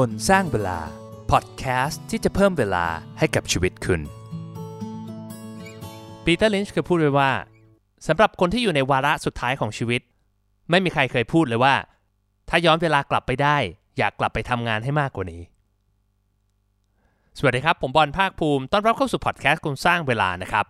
คนสร้างเวลา พอดแคสต์ที่จะเพิ่มเวลาให้กับชีวิตคุณ ปีเตอร์ลินช์เคยพูดไว้ว่าสำหรับคนที่อยู่ในวาระสุดท้ายของชีวิต ไม่มีใครเคยพูดเลยว่า ถ้าย้อนเวลากลับไปได้ อยากกลับไปทำงานให้มากกว่านี้ สวัสดีครับ ผมบอลภาคภูมิต้อนรับเข้าสู่พอดแคสต์คนสร้างเวลานะครับ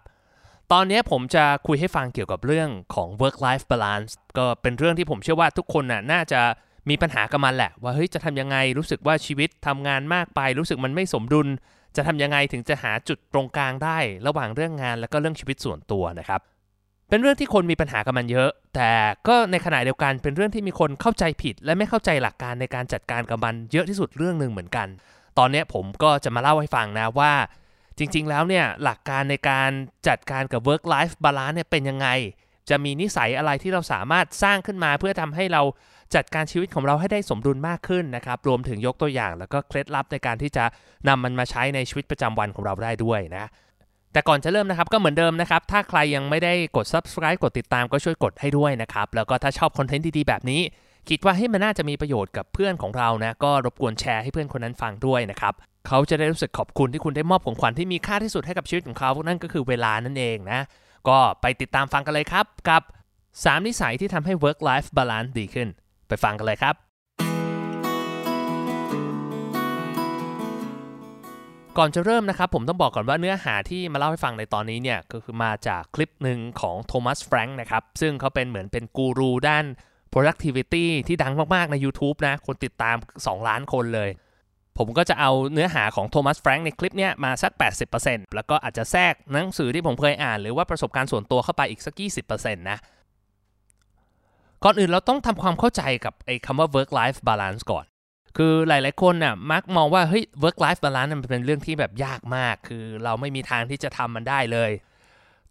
ตอนนี้ผมจะคุยให้ฟังเกี่ยวกับเรื่องของ work life balance ก็เป็นเรื่องที่ผมเชื่อว่าทุกคนน่ะน่าจะ มีปัญหากับมันแหละ ว่าเฮ้ยจะทำยังไงรู้สึกว่าชีวิตทำงานมากไป รู้สึกมันไม่สมดุล จะทำยังไงถึงจะหาจุดตรงกลางได้ ระหว่างเรื่องงานแล้วก็เรื่องชีวิตส่วนตัวนะครับ เป็นเรื่องที่คนมีปัญหากับมันเยอะ แต่ก็ในขณะเดียวกันเป็นเรื่องที่มีคนเข้าใจผิด และไม่เข้าใจหลักการในการจัดการกับมันเยอะที่สุดเรื่องหนึ่งเหมือนกัน ตอนนี้ผมก็จะมาเล่าให้ฟังนะว่า จริง ๆ แล้วเนี่ยหลักการในการจัดการกับ work life balance เนี่ยเป็นยังไง จะมีนิสัยอะไรที่เราสามารถสร้างขึ้นมาเพื่อทำให้เรา จัดการชีวิตของเราให้ได้สมดุลมากขึ้นนะครับ รวมถึงยกตัวอย่าง แล้วก็เคล็ดลับในการที่จะนำมันมาใช้ในชีวิตประจำวันของเราได้ด้วยนะแต่ก่อนจะเริ่มนะครับก็เหมือนเดิมนะครับ ถ้าใครยังไม่ได้กด subscribe กดติดตามก็ช่วยกดให้ด้วยนะครับ แล้วก็ถ้าชอบคอนเทนต์ดีๆแบบนี้ คิดว่าให้มันน่าจะมีประโยชน์กับเพื่อนของเรานะ ก็รบกวนแชร์ให้เพื่อนคนนั้นฟังด้วยนะครับ เขาจะได้รู้สึกขอบคุณที่คุณได้มอบของขวัญที่มีค่าที่สุดให้กับชีวิตของเขา นั่นก็คือเวลานั่นเองนะ ก็ไปติดตามฟังกันเลยครับ กับ 3 นิสัยที่ทำให้ work life balance ดีขึ้น ไปฟังกันเลยครับ ก่อนจะเริ่มนะครับ ผมต้องบอกก่อนว่าเนื้อหาที่มาเล่าให้ฟังในตอนนี้เนี่ยก็คือมาจากคลิปหนึ่งของโทมัสแฟรงค์นะครับซึ่งเขาเป็นเหมือนเป็นกูรูด้าน productivity ที่ดังมาก ๆ ใน YouTube นะ คนติดตาม 2 ล้านคนเลย ผมก็จะเอาเนื้อหาของโทมัสแฟรงค์ในคลิปเนี้ยมาสัก 80%แล้วก็อาจจะแทรกหนังสือที่ผมเคยอ่าน หรือว่าประสบการณ์ส่วนตัวเข้าไปอีกสัก 20%นะ ก่อนอื่นเราต้องทำความเข้าใจกับไอ้คำว่า work life balance ก่อน คือหลาย ๆ คนน่ะมักมองว่าเฮ้ย work life balance มันเป็นเรื่องที่แบบยากมาก คือเราไม่มีทางที่จะทำมันได้เลย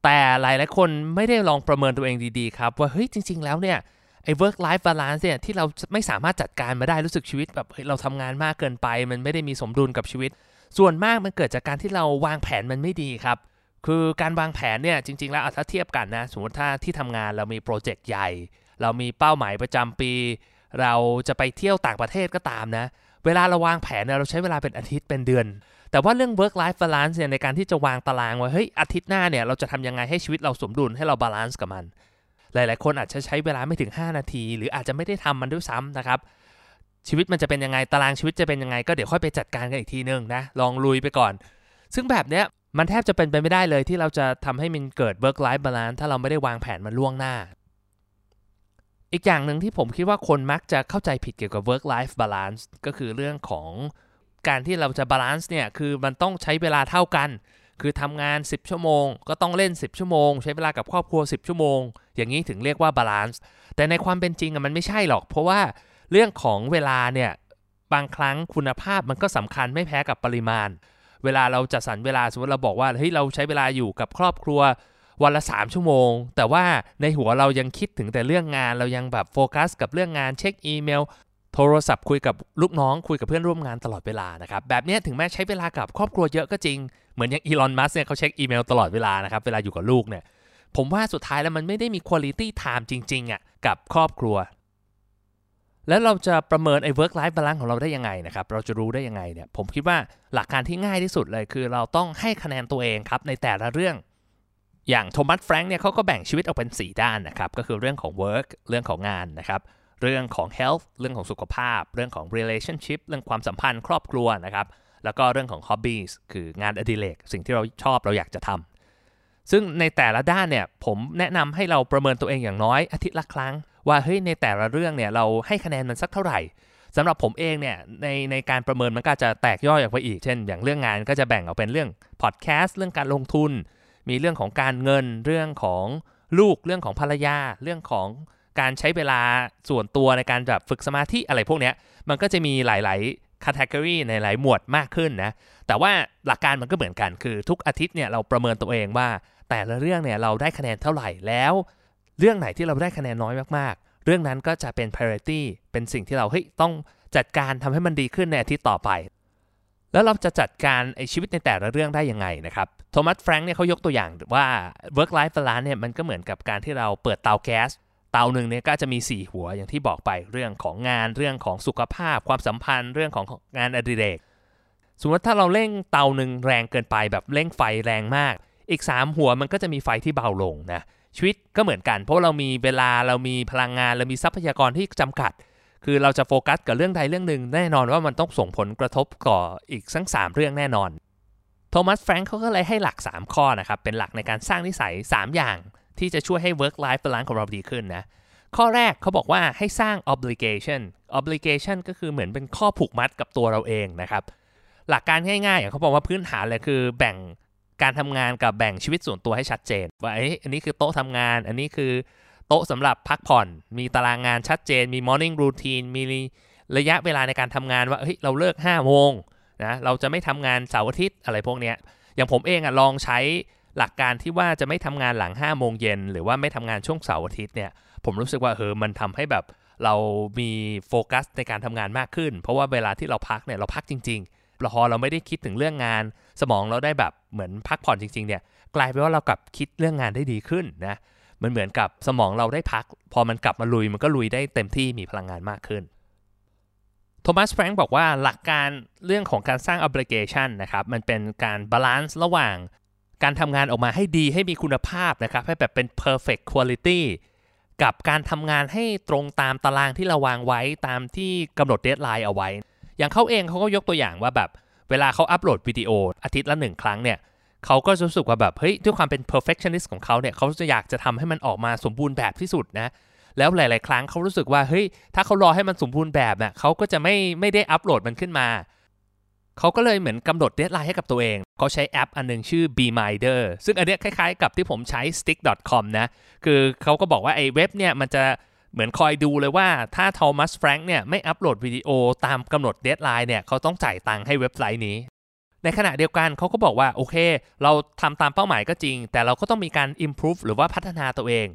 แต่หลาย ๆ คนไม่ได้ลองประเมินตัวเองดี ๆ ครับ ว่าเฮ้ยจริง ๆ แล้วเนี่ยไอ้ work life balance เนี่ยที่เราไม่สามารถจัดการมาได้รู้สึกชีวิตแบบเฮ้ยเราทำงานมากเกินไป มันไม่ได้มีสมดุลกับชีวิต ส่วนมากมันเกิดจากการที่เราวางแผนมันไม่ดีครับ คือการวางแผนเนี่ยจริง ๆ แล้วถ้าเทียบกันนะสมมติถ้าที่ทำงานเรามีโปรเจกต์ใหญ่ เรามีเป้าหมายประจำปี เราจะไปเที่ยวต่างประเทศก็ตามนะ เวลาเราวางแผนเราใช้เวลาเป็นอาทิตย์เป็นเดือน แต่ว่าเรื่อง work life balance เนี่ยในการที่จะวางตารางว่าเฮ้ยอาทิตย์หน้าเนี่ยเราจะทำยังไงให้ชีวิตเราสมดุลให้เรา balance กับมัน หลาย ๆ คนอาจจะใช้เวลาไม่ถึง 5 นาที หรืออาจจะไม่ได้ทำมันด้วยซ้ำนะครับชีวิตมันจะเป็นยังไงตารางชีวิตจะเป็นยังไง ก็เดี๋ยวค่อยไปจัดการกันอีกทีนึงนะลองลุยไปก่อน ซึ่งแบบเนี้ยมันแทบจะเป็นไปไม่ได้เลยที่เราจะทำให้มันเกิด work life balance ถ้าเราไม่ได้วางแผนมันล่วงหน้า อีกอย่างหนึ่งที่ผมคิดว่าคนมักจะเข้าใจผิดเกี่ยวกับ work life balance ก็คือเรื่องของการที่เราจะ balance เนี่ยคือมันต้องใช้เวลาเท่ากัน คือทำงาน 10 ชั่วโมง ก็ต้องเล่น 10 ชั่วโมง ใช้เวลากับครอบครัว 10 ชั่วโมง อย่างนี้ถึงเรียกว่า balance แต่ในความเป็นจริงอะมันไม่ใช่หรอก เพราะว่าเรื่องของเวลาเนี่ยบางครั้งคุณภาพมันก็สำคัญไม่แพ้กับปริมาณ เวลาเราจัดสรรเวลาสมมติเราบอกว่าเฮ้ยเราใช้เวลาอยู่กับครอบครัว วันละ3ชั่วโมง แต่ว่าในหัวเรายังคิดถึงแต่เรื่องงานเรายังแบบโฟกัสกับเรื่องงานเช็คอีเมล โทรศัพท์คุยกับลูกน้องคุยกับเพื่อนร่วมงานตลอดเวลานะครับแบบนี้ถึงแม้ใช้เวลากับครอบครัวเยอะก็จริง เหมือนอย่างอีลอนมัสเนี่ยเขาเช็คอีเมลตลอดเวลานะครับเวลาอยู่กับลูกเนี่ยผมว่าสุดท้ายแล้วมันไม่ได้มีคุณ i t y time จริงๆอะกับครอบครัว แล้วเราจะประเมินไอ้ work life balance ของเราได้ยังไงนะครับ เราจะรู้ได้ยังไงเนี่ย ผมคิดว่าหลักการที่ง่ายที่สุดเลยคือเราต้องให้คะแนนตัวเองครับในแต่ละเรื่อง อย่างโทมัสแฟรงค์เนี่ยเขาก็แบ่งชีวิตออกเป็น 4 ด้านนะครับ ก็คือเรื่องของ work เรื่องของงานนะครับ เรื่องของ health เรื่องของสุขภาพ เรื่องของ relationship เรื่องความสัมพันธ์ครอบครัวนะครับ แล้วก็เรื่องของ hobbies คืองานอดิเรกสิ่งที่เราชอบเราอยากจะทำซึ่งในแต่ละด้านเนี่ยผมแนะนำให้เราประเมินตัวเองอย่างน้อยอาทิตย์ละครั้ง ว่าเฮ้ยในแต่ละเรื่องเนี่ยเราให้คะแนนมันสักเท่าไหร่สำหรับผมเองเนี่ยในในการประเมินมันก็จะแตกย่อยออกไปอีก เช่น อย่างเรื่องงานก็จะแบ่งออกเป็นเรื่องพอดแคสต์เรื่องการลงทุน มีเรื่องของการเงินเรื่องของลูกเรื่องของภรรยา เรื่องของการใช้เวลาส่วนตัวในการแบบฝึกสมาธิอะไรพวกเนี้ยมันก็จะมีหลายๆ category ในหลายหมวดมากขึ้นนะแต่ว่าหลักการมันก็เหมือนกันคือทุกอาทิตย์เนี่ยเราประเมินตัวเองว่า แต่ละเรื่องเนี่ยเราได้คะแนนเท่าไหร่แล้ว เรื่องไหนที่เราได้คะแนนน้อยมากๆ เรื่องนั้นก็จะเป็น priority เป็นสิ่งที่เราเฮ้ยต้องจัดการทำให้มันดีขึ้นในอาทิตย์ต่อไป แล้วเราจะจัดการไอชีวิตในแต่ละเรื่องได้ยังไงนะครับ โทมัสแฟรงค์เนี่ยเขายกตัวอย่างว่า work life balance เนี่ยมันก็เหมือนกับการที่เราเปิดเตาแก๊ส เตาหนึ่งเนี่ยก็จะมี 4 หัวอย่างที่บอกไปเรื่องของงานเรื่องของสุขภาพ ความสัมพันธ์เรื่องของงานอดิเรก สมมติถ้าเราเร่งเตาหนึ่งแรงเกินไปแบบเร่งไฟแรงมาก อีก 3 หัวมันก็จะมีไฟที่เบาลงนะชีวิตก็เหมือนกัน เพราะเรามีเวลาเรามีพลังงานเรามีทรัพยากรที่จำกัด คือเราจะโฟกัสกับเรื่องใดเรื่องหนึ่งแน่นอนว่ามันต้องส่งผลกระทบต่ออีกทั้ง 3 เรื่องแน่นอน โทมัสแฟรงค์เขาก็เลยให้หลัก 3 ข้อนะครับ เป็นหลักในการสร้างนิสัย 3 อย่างที่จะช่วยให้ work life balance ของเราดีขึ้นนะ ข้อแรกเขาบอกว่าให้สร้าง obligation obligation ก็คือเหมือนเป็นข้อผูกมัดกับตัวเราเองนะครับ หลักการง่ายๆเขาบอกว่าพื้นฐานเลยคือแบ่งการทำงานกับแบ่งชีวิตส่วนตัวให้ชัดเจน ว่าอันนี้คือโต๊ะทำงาน อันนี้คือ โต๊ะสำหรับพักผ่อน มีตารางงานชัดเจน มี morning routine มีระยะเวลาในการทำงานว่าเฮ้ยเราเลิก5โมงนะเราจะไม่ทำงานเสาร์อาทิตย์อะไรพวกนี้อย่างผมเองอะลองใช้หลักการที่ว่าจะไม่ทำงานหลัง5โมงเย็นหรือว่าไม่ทำงานช่วงเสาร์อาทิตย์เนี่ยผมรู้สึกว่าเออมันทำให้แบบเรามีโฟกัสในการทำงานมากขึ้น เพราะว่าเวลาที่เราพักเนี่ยเราพักจริงๆเราพอเราไม่ได้คิดถึงเรื่องงาน สมองเราได้แบบเหมือนพักผ่อนจริงๆเนี่ยกลายเป็นว่าเรากลับคิดเรื่องงานได้ดีขึ้นนะ มันเหมือนกับสมองเราได้พัก พอมันกลับมาลุยมันก็ลุยได้เต็มที่มีพลังงานมากขึ้นโทมัสแฟรงค์บอกว่าหลักการเรื่องของการสร้าง obligation นะครับ มันเป็นการ balance ระหว่าง การทำงานออกมาให้ดีให้มีคุณภาพนะครับ ให้แบบเป็น perfect quality กับการทำงานให้ตรงตามตารางที่เราวางไว้ตามที่กำหนด deadline เอาไว้ อย่างเขาเองเขาก็ยกตัวอย่างว่าแบบ เวลาเขาอัปโหลดวิดีโออาทิตย์ละหนึ่งครั้งเนี่ย เขาก็รู้สึกว่าแบบเฮ้ยด้วยความเป็น perfectionist ของเขาเนี่ยเขาจะอยากจะทำให้มันออกมาสมบูรณ์แบบที่สุดนะแล้วหลาย ๆ ครั้งเขารู้สึกว่าเฮ้ยถ้าเขารอให้มันสมบูรณ์แบบเนี่ยเขาก็จะไม่ไม่ได้อัปโหลดมันขึ้นมา เขาก็เลยเหมือนกำหนด deadline ให้กับตัวเอง เขาใช้แอปอันนึงชื่อ Beeminder ซึ่งอันนี้คล้าย ๆ กับที่ผมใช้ stickK.com นะ คือเขาก็บอกว่าไอ้เว็บเนี่ยมันจะเหมือนคอยดูเลยว่าถ้าทอมัสแฟรงค์เนี่ยไม่อัปโหลดวิดีโอตามกำหนด deadline เนี่ยเขาต้องจ่ายตังค์ให้เว็บไซต์นี้ ในขณะเดียวกันเขาก็บอกว่าโอเค เราทำตามเป้าหมายก็จริง แต่เราก็ต้องมีการ improve หรือว่าพัฒนาตัวเอง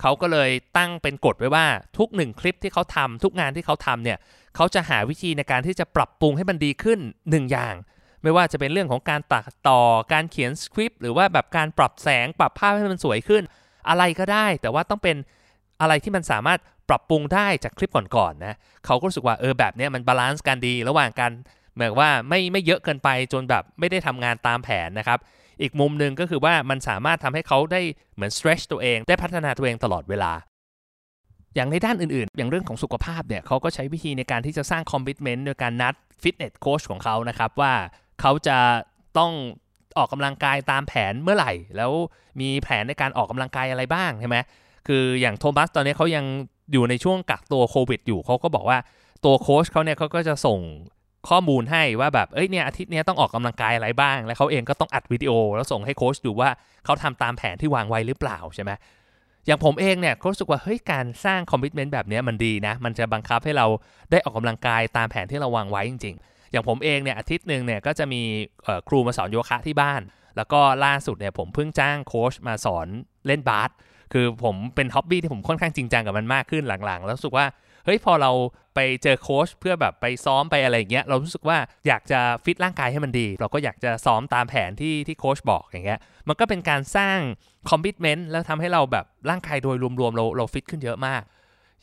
เขาก็เลยตั้งเป็นกฎไว้ว่าทุกหนึ่งคลิปที่เขาทำทุกงานที่เขาทำเนี่ยเขาจะหาวิธีในการที่จะปรับปรุงให้มันดีขึ้น 1 อย่าง ไม่ว่าจะเป็นเรื่องของการตัดต่อการเขียนสคริปต์หรือว่าแบบการปรับแสงปรับภาพให้มันสวยขึ้น อะไรก็ได้ แต่ว่าต้องเป็นอะไรที่มันสามารถปรับปรุงได้จากคลิปก่อนๆ นะเขาก็รู้สึกว่าเออแบบนี้มัน balance กันดี ระหว่างการ หมายว่าไม่ไม่เยอะเกินไปจนแบบไม่ได้ทำงานตามแผนนะครับ อีกมุมหนึ่งก็คือว่ามันสามารถทำให้เขาได้เหมือน stretch ตัวเองได้พัฒนาตัวเองตลอดเวลา อย่างในด้านอื่นๆ อย่างเรื่องของสุขภาพเนี่ยเขาก็ใช้วิธีในการที่จะสร้างคอมมิชเมนต์โดยการนัดฟิตเนสโค้ชของเขานะครับว่าเขาจะต้องออกกำลังกายตามแผนเมื่อไหร่ แล้วมีแผนในการออกกำลังกายอะไรบ้างใช่ไหมคืออย่างโทมัสตอนนี้เขายังอยู่ในช่วงกักตัวโควิดอยู่เขาก็บอกว่าตัวโค้ชเขาเนี่ยเขาก็จะส่ง ข้อมูลให้ว่าแบบ เอ้ยเนี่ยอาทิตย์นี้ต้องออกกำลังกายอะไรบ้าง แล้วเขาเองก็ต้องอัดวิดีโอ แล้วส่งให้โค้ชดูว่าเขาทำตามแผนที่วางไว้หรือเปล่าใช่ไหมอย่างผมเองเนี่ยรู้สึกว่าเฮ้ยการสร้าง commitment แบบนี้มันดีนะ มันจะบังคับให้เราได้ออกกำลังกายตามแผนที่เราวางไว้จริง ๆ อย่างผมเองเนี่ยอาทิตย์หนึ่งเนี่ยก็จะมีครูมาสอนโยคะที่บ้าน แล้วก็ล่าสุดเนี่ยผมเพิ่งจ้างโค้ชมาสอนเล่นบาสคือผมเป็น hobby ที่ผมค่อนข้างจริงจังกับมันมากขึ้นหลังๆ แล้วรู้สึกว่า เฮ้ยพอเราไปเจอโค้ชเพื่อแบบไปซ้อมไปอะไรอย่างเงี้ยเรารู้สึกว่าอยากจะฟิตร่างกายให้มันดี เราก็อยากจะซ้อมตามแผนที่ที่โค้ชบอกอย่างเงี้ยมันก็เป็นการสร้าง commitment แล้วทำให้เราแบบร่างกายโดยรวมๆเราเราฟิตขึ้นเยอะมาก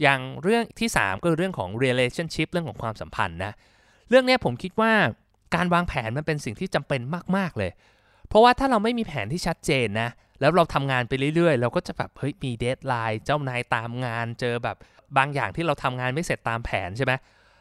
อย่างเรื่องที่ 3 ก็คือเรื่องของ relationship เรื่องของความสัมพันธ์นะเรื่องนี้ผมคิดว่าการวางแผนมันเป็นสิ่งที่จำเป็นมากๆเลย เพราะว่าถ้าเราไม่มีแผนที่ชัดเจนนะแล้วเราทำงานไปเรื่อยๆ เราก็จะแบบเฮ้ยมี deadline เจ้านายตามงานเจอแบบ บางอย่างที่เราทำงานไม่เสร็จตามแผนใช่ไหม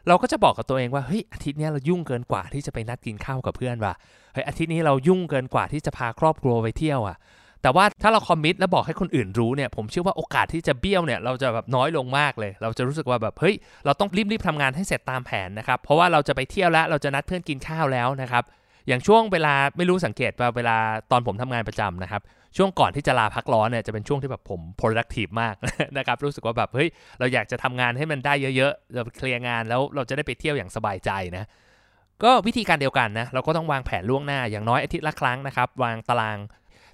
เราก็จะบอกกับตัวเองว่าเฮ้ยอาทิตย์นี้เรายุ่งเกินกว่าที่จะไปนัดกินข้าวกับเพื่อนว่ะเฮ้ยอาทิตย์นี้เรายุ่งเกินกว่าที่จะพาครอบครัวไปเที่ยวอะแต่ว่าถ้าเราคอมมิตแล้วบอกให้คนอื่นรู้เนี่ยผมเชื่อว่าโอกาสที่จะเบี้ยวเนี่ยเราจะแบบน้อยลงมากเลย เราจะรู้สึกว่าแบบเฮ้ยเราต้องรีบๆทำงานให้เสร็จตามแผนนะครับเพราะว่าเราจะไปเที่ยวแล้วเราจะนัดเพื่อนกินข้าวแล้วนะครับอย่างช่วงเวลาไม่รู้สังเกตว่าเวลาตอนผมทำงานประจำนะครับ ช่วงก่อนที่จะลาพักร้อนเนี่ยจะเป็นช่วงที่แบบผม productive มากนะครับรู้สึกว่าแบบเฮ้ยเราอยากจะทำงานให้มันได้เยอะๆเราเคลียร์งานแล้วเราจะได้ไปเที่ยวอย่างสบายใจนะก็วิธีการเดียวกันนะเราก็ต้องวางแผนล่วงหน้าอย่างน้อยอาทิตย์ละครั้งนะครับ วางตาราง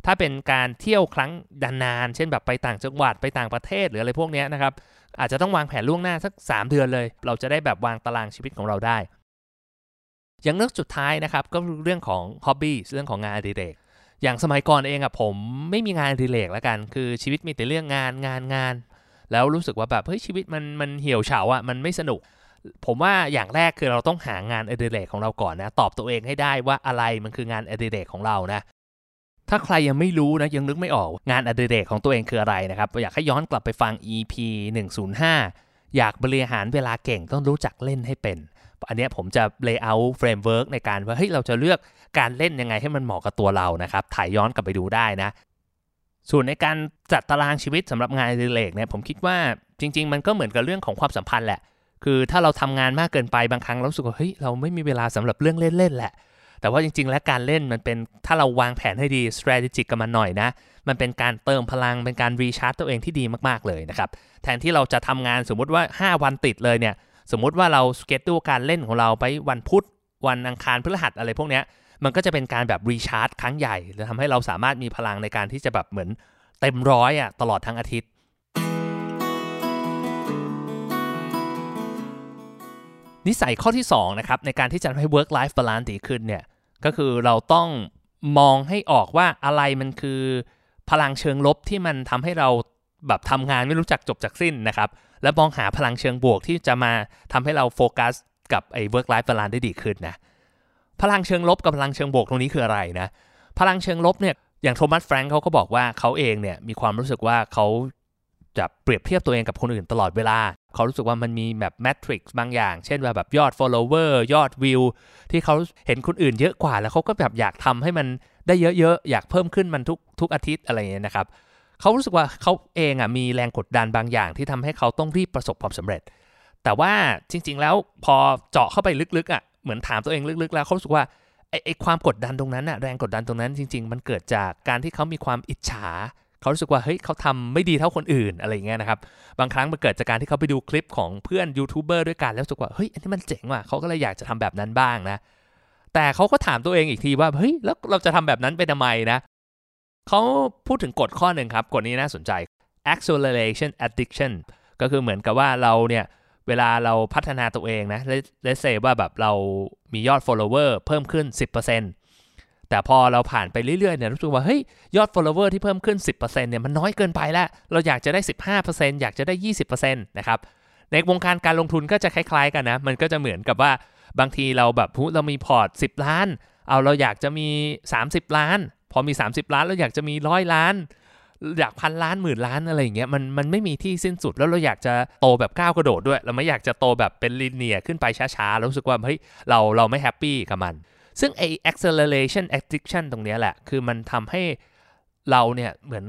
ถ้าเป็นการเที่ยวครั้งดานาน เช่นแบบไปต่างจังหวัดไปต่างประเทศหรืออะไรพวกนี้นะครับอาจจะต้องวางแผนล่วงหน้าสัก 3 เดือนเลย เราจะได้แบบวางตารางชีวิตของเราได้อย่างเรื่องสุดท้ายนะครับก็เรื่องของ hobby เรื่องของงานอดิเรก อย่างสมัยก่อนเองอะผมไม่มีงานอดิเรกแล้วกัน คือชีวิตมีแต่เรื่องงานงานงาน แล้วรู้สึกว่าแบบเฮ้ยชีวิตมันมันเหี่ยวเฉาอะมันไม่สนุก ผมว่าอย่างแรกคือเราต้องหางานอดิเรกของเราก่อนนะ ตอบตัวเองให้ได้ว่าอะไรมันคืองานอดิเรกของเรานะถ้าใครยังไม่รู้นะยังนึกไม่ออกงานอดิเรกของตัวเองคืออะไรนะครับ อยากให้ย้อนกลับไปฟัง EP 105 อยากบริหารเวลาเก่งต้องรู้จักเล่นให้เป็น อันนี้ผมจะ lay out framework ในการว่าเฮ้ยเราจะเลือกการเล่นยังไงให้มันเหมาะกับตัวเรานะครับถ่ายย้อนกลับไปดูได้นะ ส่วนในการจัดตารางชีวิตสำหรับงานอดิเรกเนี่ยผมคิดว่าจริง ๆ มันก็เหมือนกับเรื่องของความสัมพันธ์แหละ คือถ้าเราทำงานมากเกินไปบางครั้งเราสึกว่าเฮ้ยเราไม่มีเวลาสำหรับเรื่องเล่นๆแหละแต่ว่าจริง ๆ แล้วการเล่นมันเป็นถ้าเราวางแผนให้ดี strategic กับมันหน่อยนะ มันเป็นการเติมพลังเป็นการรีชาร์จตัวเองที่ดีมากๆเลยนะครับแทนที่เราจะทำงานสมมุติว่า 5 วันติดเลยเนี่ยสมมุติว่าเราสเกจดูการเล่นของเราไปวันพุธวันอังคารพฤหัสอะไรพวกเนี้ยมันก็จะเป็นการแบบรีชาร์จครั้งใหญ่จะทำให้เราสามารถมีพลังในการที่จะแบบเหมือนเต็มร้อยอะตลอดทั้งอาทิตย์ นิสัยข้อที่2นะครับในการที่จะทำให้ work life balance ดีขึ้นเนี่ยก็คือเราต้องมองให้ออกว่าอะไรมันคือ พลังเชิงลบที่มันทำให้เราแบบทำงานไม่รู้จักจบจากสิ้นนะครับ และมองหาพลังเชิงบวกที่จะมาทำให้เราโฟกัส กับไอ้ work life balance ได้ดีขึ้นนะพลังเชิงลบกับพลังเชิงบวกตรงนี้คืออะไรนะพลังเชิงลบเนี่ยอย่างโทมัสแฟรงค์เขาก็บอกว่าเขาเองเนี่ยมีความรู้สึกว่าเขาจะเปรียบเทียบตัวเองกับคนอื่นตลอดเวลา เขารู้สึกว่ามันมีแบบแมทริกซ์บางอย่าง เช่นว่าแบบยอด follower ยอดวิวที่เขาเห็นคนอื่นเยอะกว่าแล้วเขาก็แบบอยากทำให้มัน ได้เยอะๆ อยากเพิ่มขึ้นมันทุกทุกอาทิตย์อะไรอย่างเงี้ยนะครับเขารู้สึกว่าเขาเองอะมีแรงกดดันบางอย่างที่ทำให้เขาต้องรีบประสบความสำเร็จ แต่ว่าจริง ๆ แล้วพอเจาะเข้าไปลึกๆอะเหมือนถามตัวเองลึกๆ แล้วเขารู้สึกว่าไอ้ไอความกดดันตรงนั้นอะแรงกดดันตรงนั้นจริง ๆ มันเกิดจากการที่เขามีความอิจฉาเขารู้สึกว่าเฮ้ยเขาทำไม่ดีเท่าคนอื่นอะไรเงี้ยนะครับบางครั้งมันเกิดจากการที่เขาไปดูคลิปของเพื่อนยูทูบเบอร์ด้วยกันแล้วรู้สึกว่าเฮ้ยอันนี้มันเจ๋งว่ะเขาก็เลยอยากจะทำแบบนั้นบ้างนะ แต่เขาก็ถามตัวเองอีกทีว่าเฮ้ยแล้วเราจะทำแบบนั้นไปทำไมนะเขาพูดถึงกฎข้อหนึ่งครับกฎนี้น่าสนใจ acceleration addiction ก็คือเหมือนกับว่าเราเนี่ยเวลาเราพัฒนาตัวเองนะเลสเซว่าแบบเรามียอด follower เพิ่มขึ้น 10%แต่พอเราผ่านไปเรื่อยๆเนี่ยรู้สึกว่าเฮ้ยยอด follower ที่เพิ่มขึ้น 10%เนี่ยมันน้อยเกินไปแล้ว เราอยากจะได้ 15%อยากจะได้ 20%นะครับในวงการการลงทุนก็จะคล้ายๆกันนะ มันก็จะเหมือนกับว่า บางทีเราแบบเรามีพอร์ต 10 ล้าน เอาเราอยากจะมี 30 ล้าน พอมี 30 ล้านเราอยากจะมีร้อยล้าน อยากพันล้านหมื่นล้านอะไรอย่างเงี้ยมันมันไม่มีที่สิ้นสุดแล้วเราอยากจะโตแบบก้าวกระโดดด้วย เราไม่อยากจะโตแบบเป็น linear ขึ้นไปช้าๆแล้วรู้สึกว่าเฮ้ยเราเราไม่ happy กับมัน ซึ่งไอ้ acceleration addiction ตรงนี้แหละ คือมันทำให้เราเนี่ยเหมือน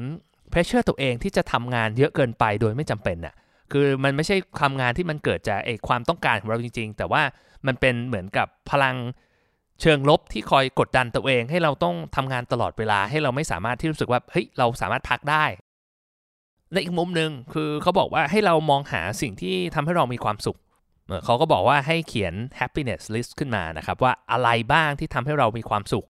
pressure ตัวเองที่จะทำงานเยอะเกินไปโดยไม่จำเป็นน่ะ คือมันไม่ใช่ทำงานที่มันเกิดจากไอ้ความต้องการของเราจริง ๆ แต่ว่ามันเป็นเหมือนกับพลังเชิงลบที่คอยกดดันตัวเอง ให้เราต้องทำงานตลอดเวลาให้เราไม่สามารถที่รู้สึกว่าเฮ้ยเราสามารถพักได้ในอีกมุมหนึ่งคือเขาบอกว่าให้เรามองหาสิ่งที่ทำให้เรามีความสุขเขาก็บอกว่าให้เขียน happiness list ขึ้นมานะครับ ว่าอะไรบ้างที่ทำให้เรามีความสุข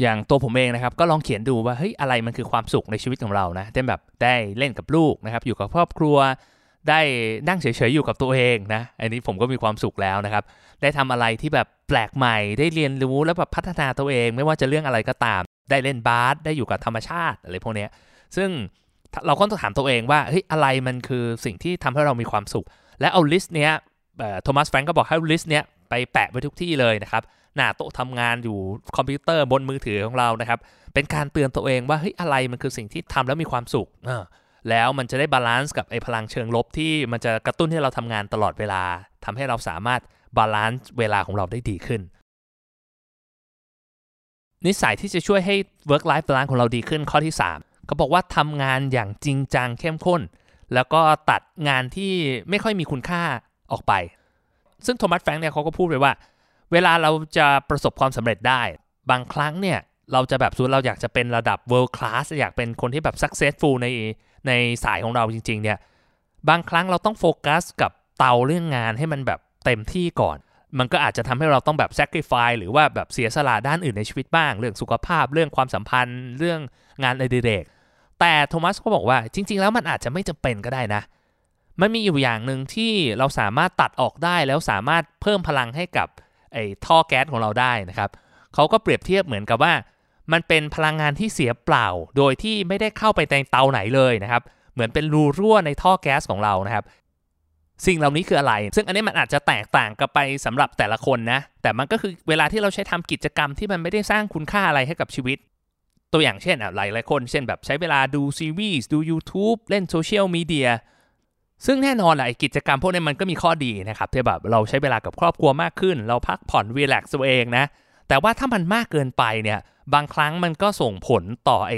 อย่างตัวผมเองนะครับ ก็ลองเขียนดูว่าเฮ้ยอะไรมันคือความสุขในชีวิตของเรานะเช่นแบบได้เล่นกับลูกนะครับ อยู่กับครอบครัว ได้นั่งเฉยๆอยู่กับตัวเองนะอันนี้ผมก็มีความสุขแล้วนะครับ ได้ทำอะไรที่แบบแปลกใหม่ได้เรียนรู้แล้วแบบพัฒนาตัวเอง ไม่ว่าจะเรื่องอะไรก็ตาม ได้เล่นบาสได้อยู่กับธรรมชาติอะไรพวกนี้ซึ่งเราก็ต้องถามตัวเองว่าเฮ้ยอะไรมันคือสิ่งที่ทำให้เรามีความสุข และเอา list เนี้ยโทมัสแฟรงก์ก็บอกให้ list เนี้ยไปแปะไว้ทุกที่เลยนะครับหน้าโต๊ะทำงานอยู่คอมพิวเตอร์บนมือถือของเรานะครับ เป็นการเตือนตัวเองว่าเฮ้ยอะไรมันคือสิ่งที่ทำแล้วมีความสุข แล้วมันจะได้ balance กับไอ้พลังเชิงลบที่มันจะกระตุ้นให้เราทำงานตลอดเวลาทำให้เราสามารถ balance เวลาของเราได้ดีขึ้น นิสัยที่จะช่วยให้ work life balance ของเราดีขึ้นข้อที่3เขาบอกว่าทำงานอย่างจริงจังเข้มข้น แล้วก็ตัดงานที่ไม่ค่อยมีคุณค่าออกไป ซึ่งโทมัสแฟรงค์เนี่ยเขาก็พูดไว้ว่า เวลาเราจะประสบความสำเร็จได้ บางครั้งเนี่ยเราจะแบบสุดเราอยากจะเป็นระดับ world class อยากเป็นคนที่แบบ successful ใน ในสายของเราจริง ๆ เนี่ย บางครั้งเราต้องโฟกัสกับเตาเรื่องงานให้มันแบบเต็มที่ก่อน มันก็อาจจะทำให้เราต้องแบบ sacrifice หรือว่าแบบเสียสละด้านอื่นในชีวิตบ้าง เรื่องสุขภาพ เรื่องความสัมพันธ์ เรื่องงานอดิเรก แต่โทมัสก็บอกว่าจริง ๆ แล้วมันอาจจะไม่จำเป็นก็ได้นะ มันมีอยู่อย่างหนึ่งที่เราสามารถตัดออกได้แล้วสามารถเพิ่มพลังให้กับไอ้ท่อแก๊สของเราได้นะครับ เขาก็เปรียบเทียบเหมือนกับว่า มันเป็นพลังงานที่เสียเปล่า โดยที่ไม่ได้เข้าไปในเตาไหนเลยนะครับ เหมือนเป็นรูรั่วในท่อแก๊สของเรานะครับ สิ่งเหล่านี้คืออะไร ซึ่งอันนี้มันอาจจะแตกต่างกันไปสำหรับแต่ละคนนะ แต่มันก็คือเวลาที่เราใช้ทำกิจกรรมที่มันไม่ได้สร้างคุณค่าอะไรให้กับชีวิต ตัวอย่างเช่นอะหลายหลายคน เช่นแบบใช้เวลาดูซีรีส์ดู YouTube เล่นโซเชียลมีเดียซึ่งแน่นอนแหละกิจกรรมพวกนี้มันก็มีข้อดีนะครับที่แบบเราใช้เวลากับครอบครัวมากขึ้น เราพักผ่อนรีแลกซ์ตัวเองนะ แต่ว่าถ้ามันมากเกินไปเนี่ย บางครั้งมันก็ส่งผลต่อไอ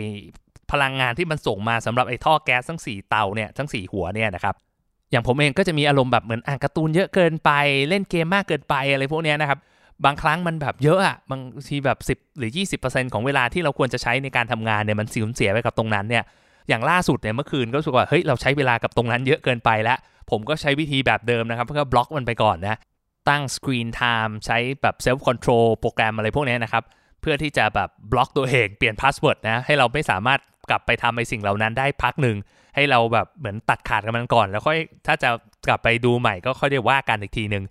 พลังงานที่มันส่งมาสำหรับไอ้ท่อแก๊สทั้ง 4 เตาเนี่ยทั้ง 4 หัวเนี่ยนะครับอย่างผมเองก็จะมีอารมณ์แบบเหมือนอ่านการ์ตูนเยอะเกินไปเล่นเกมมากเกินไปอะไรพวกนี้นะครับบางครั้งมันแบบเยอะอะบางทีแบบ 10 หรือ 20%ของเวลาที่เราควรจะใช้ในการทำงานเนี่ยมันสูญเสียไปกับตรงนั้นเนี่ยอย่างล่าสุดเนี่ยเมื่อคืนก็รู้สึกว่าเฮ้ยเราใช้เวลากับตรงนั้นเยอะเกินไปแล้ว ผมก็ใช้วิธีแบบเดิมนะครับก็บล็อกมันไปก่อนนะตั้ง Screen Time ใช้แบบ Self Control โปรแกรมอะไรพวกนี้นะครับ เพื่อที่จะแบบบล็อกตัวเองเปลี่ยน password นะให้เราไม่สามารถกลับไปทำในสิ่งเหล่านั้นได้พักหนึ่งให้เราแบบเหมือนตัดขาดกับมันก่อน แล้วค่อยถ้าจะกลับไปดูใหม่ก็ค่อยได้ว่ากันอีกทีหนึ่ง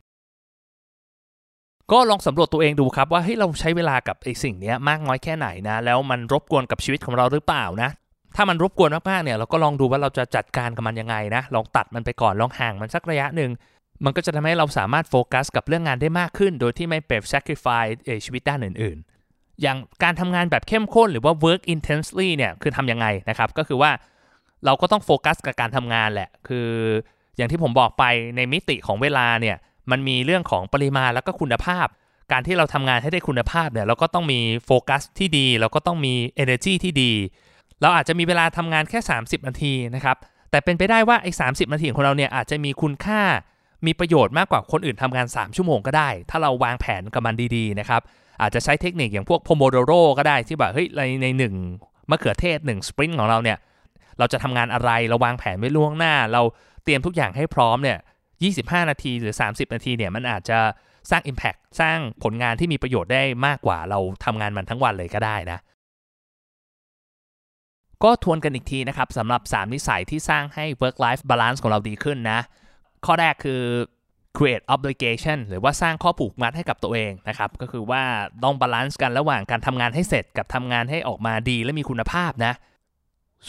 ก็ลองสำรวจตัวเองดูครับว่าเฮ้ยเราใช้เวลากับไอ้สิ่งนี้มากน้อยแค่ไหนนะ แล้วมันรบกวนกับชีวิตของเราหรือเปล่านะ ถ้ามันรบกวนมากๆเนี่ยเราก็ลองดูว่าเราจะจัดการกับมันยังไงนะลองตัดมันไปก่อนลองห่างมันสักระยะหนึ่งมันก็จะทำให้เราสามารถโฟกัสกับเรื่องงานได้มากขึ้น โดยที่ไม่เปร sacrifice ชีวิตด้านอื่นๆ อย่างการทำงานแบบเข้มข้นหรือว่า work intensely เนี่ยคือทำยังไงนะครับ ก็คือว่าเราก็ต้องโฟกัสกับการทำงานแหละ คืออย่างที่ผมบอกไปในมิติของเวลาเนี่ยมันมีเรื่องของปริมาณแล้วก็คุณภาพ การที่เราทำงานให้ได้คุณภาพเนี่ยเราก็ต้องมีโฟกัสที่ดี เราก็ต้องมี energy ที่ดี เราอาจจะมีเวลาทำงานแค่ 30 นาทีนะครับ แต่เป็นไปได้ว่าไอ้สานาทีของเราเนี่ยอาจจะมีคุณค่ามีประโยชน์มากกว่าคนอื่นทำงาน 3 ชั่วโมงก็ได้ ถ้าเราวางแผนกับมันดีๆนะครับ อาจจะใช้เทคนิคอย่างพวกโพโมโดโรก็ได้ที่แบบเฮ้ยในในหนึ่งมะเขือเทศ1สปรินต์ของเราเนี่ยเราจะทำงานอะไรเราวางแผนไว้ล่วงหน้า เราเตรียมทุกอย่างให้พร้อมเนี่ย25 นาทีหรือ 30 นาทีเนี่ยมันอาจจะสร้าง Impact สร้างผลงานที่มีประโยชน์ได้มากกว่าเราทำงานมันทั้งวันเลยก็ได้นะ ก็ทวนกันอีกทีนะครับสำหรับ 3 นิสัยที่สร้างให้ work life balance ของเราดีขึ้นนะ ข้อแรกคือ create obligation หรือว่าสร้างข้อผูกมัดให้กับตัวเองนะครับ ก็คือว่าต้อง balance กันระหว่างการทำงานให้เสร็จกับทำงานให้ออกมาดีและมีคุณภาพนะ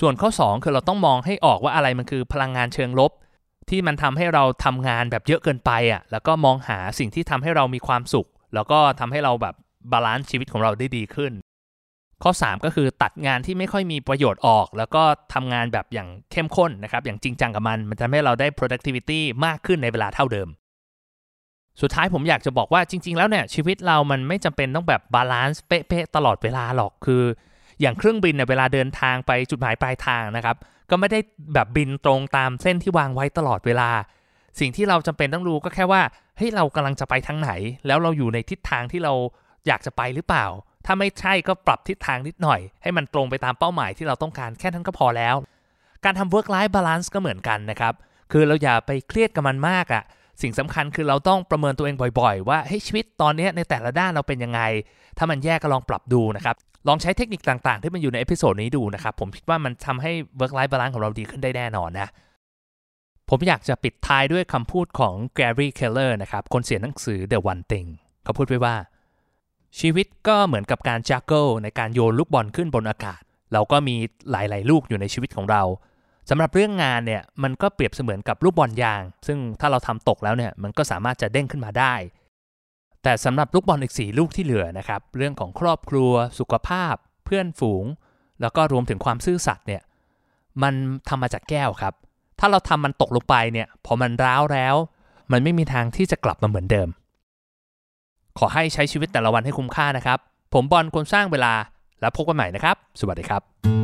ส่วนข้อ 2 คือเราต้องมองให้ออกว่าอะไรมันคือพลังงานเชิงลบ ที่มันทำให้เราทำงานแบบเยอะเกินไปอะ แล้วก็มองหาสิ่งที่ทำให้เรามีความสุข แล้วก็ทำให้เราแบบ balance ชีวิตของเราได้ดีขึ้น ข้อ 3 ก็คือตัดงานที่ไม่ค่อยมีประโยชน์ออก แล้วก็ทำงานแบบอย่างเข้มข้นนะครับ อย่างจริงจังกับมัน มันจะทำให้เราได้ productivity มากขึ้นในเวลาเท่าเดิม สุดท้ายผมอยากจะบอกว่าจริง ๆ แล้วเนี่ยชีวิตเรามันไม่จำเป็นต้องแบบ balance เป๊ะๆตลอดเวลาหรอกคือ อย่างเครื่องบินเนี่ยเวลาเดินทางไปจุดหมายปลายทางนะครับ ก็ไม่ได้แบบบินตรงตามเส้นที่วางไว้ตลอดเวลา สิ่งที่เราจำเป็นต้องรู้ก็แค่ว่าเฮ้ยเรากำลังจะไปทางไหน แล้วเราอยู่ในทิศทางที่เราอยากจะไปหรือเปล่า ถ้าไม่ใช่ก็ปรับทิศทางนิดหน่อย ให้มันตรงไปตามเป้าหมายที่เราต้องการแค่นั้นก็พอแล้ว การทำ work life balance ก็เหมือนกันนะครับคือเราอย่าไปเครียดกับมันมากอะ่ะ สิ่งสำคัญคือเราต้องประเมินตัวเองบ่อยๆ ว่าเฮ้ยชีวิตตอนนี้ในแต่ละด้านเราเป็นยังไง ถ้ามันแย่ก็ลองปรับดูนะครับลองใช้เทคนิคต่างๆ ที่มันอยู่ใน episode นี้ดูนะครับ ผมคิดว่ามันทำให้ work life balance ของเราดีขึ้นได้แน่นอนนะผมอยากจะปิดท้ายด้วยคำพูดของ Gary Keller นะครับ คนเขียนหนังสือ The One Thing เขาพูดไว้ว่า ชีวิตก็เหมือนกับการ juggle ในการโยนลูกบอลขึ้นบนอากาศ เราก็มีหลาย ๆ ลูกอยู่ในชีวิตของเรา สำหรับเรื่องงานเนี่ยมันก็เปรียบเสมือนกับลูกบอลยาง ซึ่งถ้าเราทำตกแล้วเนี่ยมันก็สามารถจะเด้งขึ้นมาได้ แต่สำหรับลูกบอลอีก 4 ลูกที่เหลือนะครับเรื่องของครอบครัว สุขภาพ เพื่อนฝูง แล้วก็รวมถึงความซื่อสัตย์เนี่ยมันทำมาจากแก้วครับ ถ้าเราทำมันตกลงไปเนี่ยพอมันร้าวแล้ว มันไม่มีทางที่จะกลับมาเหมือนเดิม ขอให้ใช้ชีวิตแต่ละวันให้คุ้มค่านะครับ ผมบอลคนสร้างเวลาแล้วพบกันใหม่นะครับ สวัสดีครับ